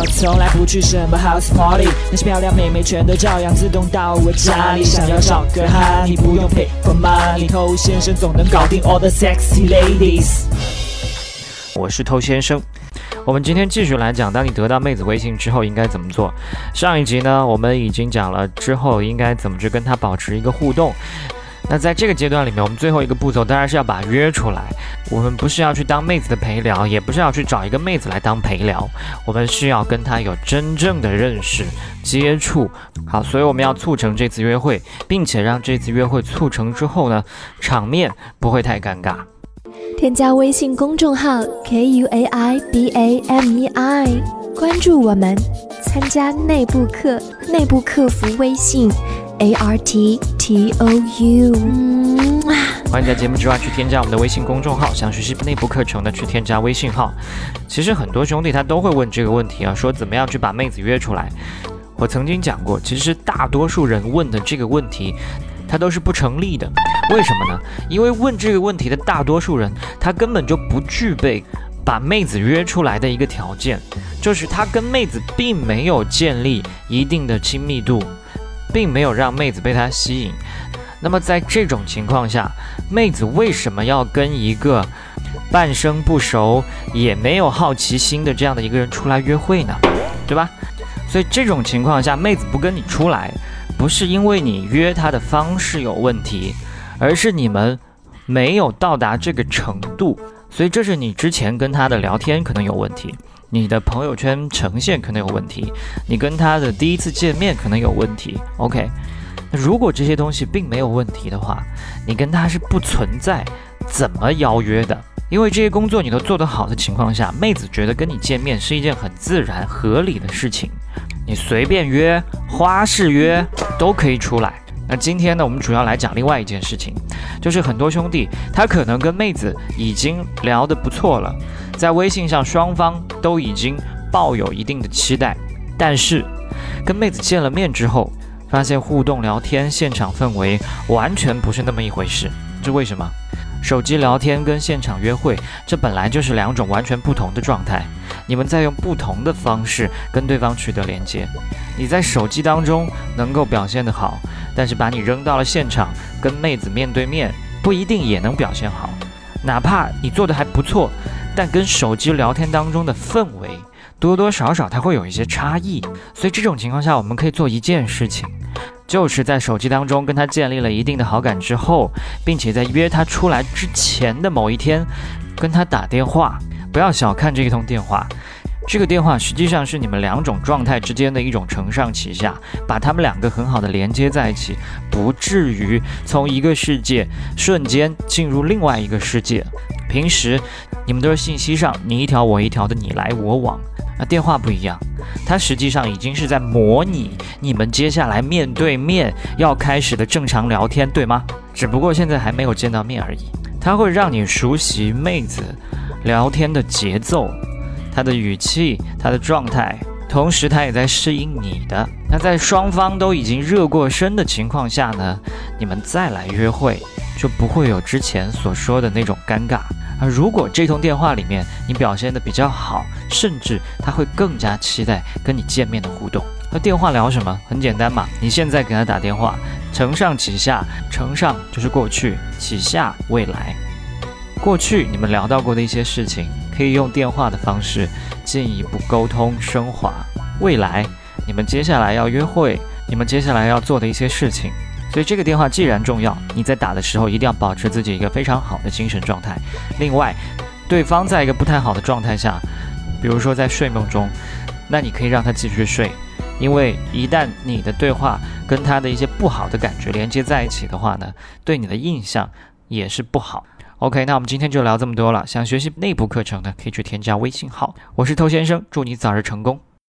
我从来不去什么 house party，那些漂亮妹妹全都照样自动到我家里。想要找个哈，你不用 pay for money，偷先生总能搞定 all the sexy ladies。我是偷先生。我们今天继续来讲，当你得到妹子微信之后应该怎么做。上一集呢，我们已经讲了之后应该怎么去跟她保持一个互动。那在这个阶段里面，我们最后一个步骤当然是要把约出来。我们不是要去当妹子的陪聊，也不是要去找一个妹子来当陪聊，我们是要跟她有真正的认识、接触。好，所以我们要促成这次约会，并且让这次约会促成之后呢，场面不会太尴尬。添加微信公众号 k u a i b a m e i，关注我们，参加内部课，内部客服微信 a r t t o u。欢迎在节目之外去添加我们的微信公众号，想学习内部课程的去添加微信号。其实很多兄弟他都会问这个问题啊，说怎么样去把妹子约出来。我曾经讲过，其实大多数人问的这个问题。它都是不成立的，为什么呢？因为问这个问题的大多数人，他根本就不具备把妹子约出来的一个条件，就是他跟妹子并没有建立一定的亲密度，并没有让妹子被他吸引。那么在这种情况下，妹子为什么要跟一个半生不熟也没有好奇心的这样的一个人出来约会呢？对吧？所以这种情况下，妹子不跟你出来。不是因为你约他的方式有问题，而是你们没有到达这个程度，所以这是你之前跟他的聊天可能有问题，你的朋友圈呈现可能有问题，你跟他的第一次见面可能有问题。OK，那如果这些东西并没有问题的话，你跟他是不存在怎么邀约的，因为这些工作你都做得好的情况下，妹子觉得跟你见面是一件很自然合理的事情。你随便约花式约都可以出来。那今天呢，我们主要来讲另外一件事情，就是很多兄弟他可能跟妹子已经聊得不错了，在微信上双方都已经抱有一定的期待，但是跟妹子见了面之后，发现互动聊天现场氛围完全不是那么一回事。这为什么？手机聊天跟现场约会，这本来就是两种完全不同的状态。你们在用不同的方式跟对方取得连接。你在手机当中能够表现得好，但是把你扔到了现场，跟妹子面对面，不一定也能表现好。哪怕你做的还不错，但跟手机聊天当中的氛围多多少少它会有一些差异。所以这种情况下，我们可以做一件事情，就是在手机当中跟他建立了一定的好感之后，并且在约他出来之前的某一天，跟他打电话。不要小看这一通电话，这个电话实际上是你们两种状态之间的一种承上启下，把他们两个很好的连接在一起，不至于从一个世界瞬间进入另外一个世界。平时你们都是信息上你一条我一条的你来我往，那电话不一样，它实际上已经是在模拟你们接下来面对面要开始的正常聊天，对吗？只不过现在还没有见到面而已，它会让你熟悉妹子。聊天的节奏，她的语气，她的状态，同时他也在适应你的。那在双方都已经热过身的情况下呢，你们再来约会就不会有之前所说的那种尴尬。而如果这通电话里面你表现的比较好，甚至他会更加期待跟你见面的互动。那电话聊什么？很简单嘛，你现在给他打电话，承上启下，承上就是过去，启下未来。过去你们聊到过的一些事情，可以用电话的方式进一步沟通升华。未来你们接下来要约会，你们接下来要做的一些事情，所以这个电话既然重要，你在打的时候一定要保持自己一个非常好的精神状态。另外，对方在一个不太好的状态下，比如说在睡梦中，那你可以让他继续睡，因为一旦你的对话跟他的一些不好的感觉连接在一起的话呢，对你的印象也是不好。OK，那我们今天就聊这么多了。想学习内部课程的，可以去添加微信号。我是偷先生，祝你早日成功。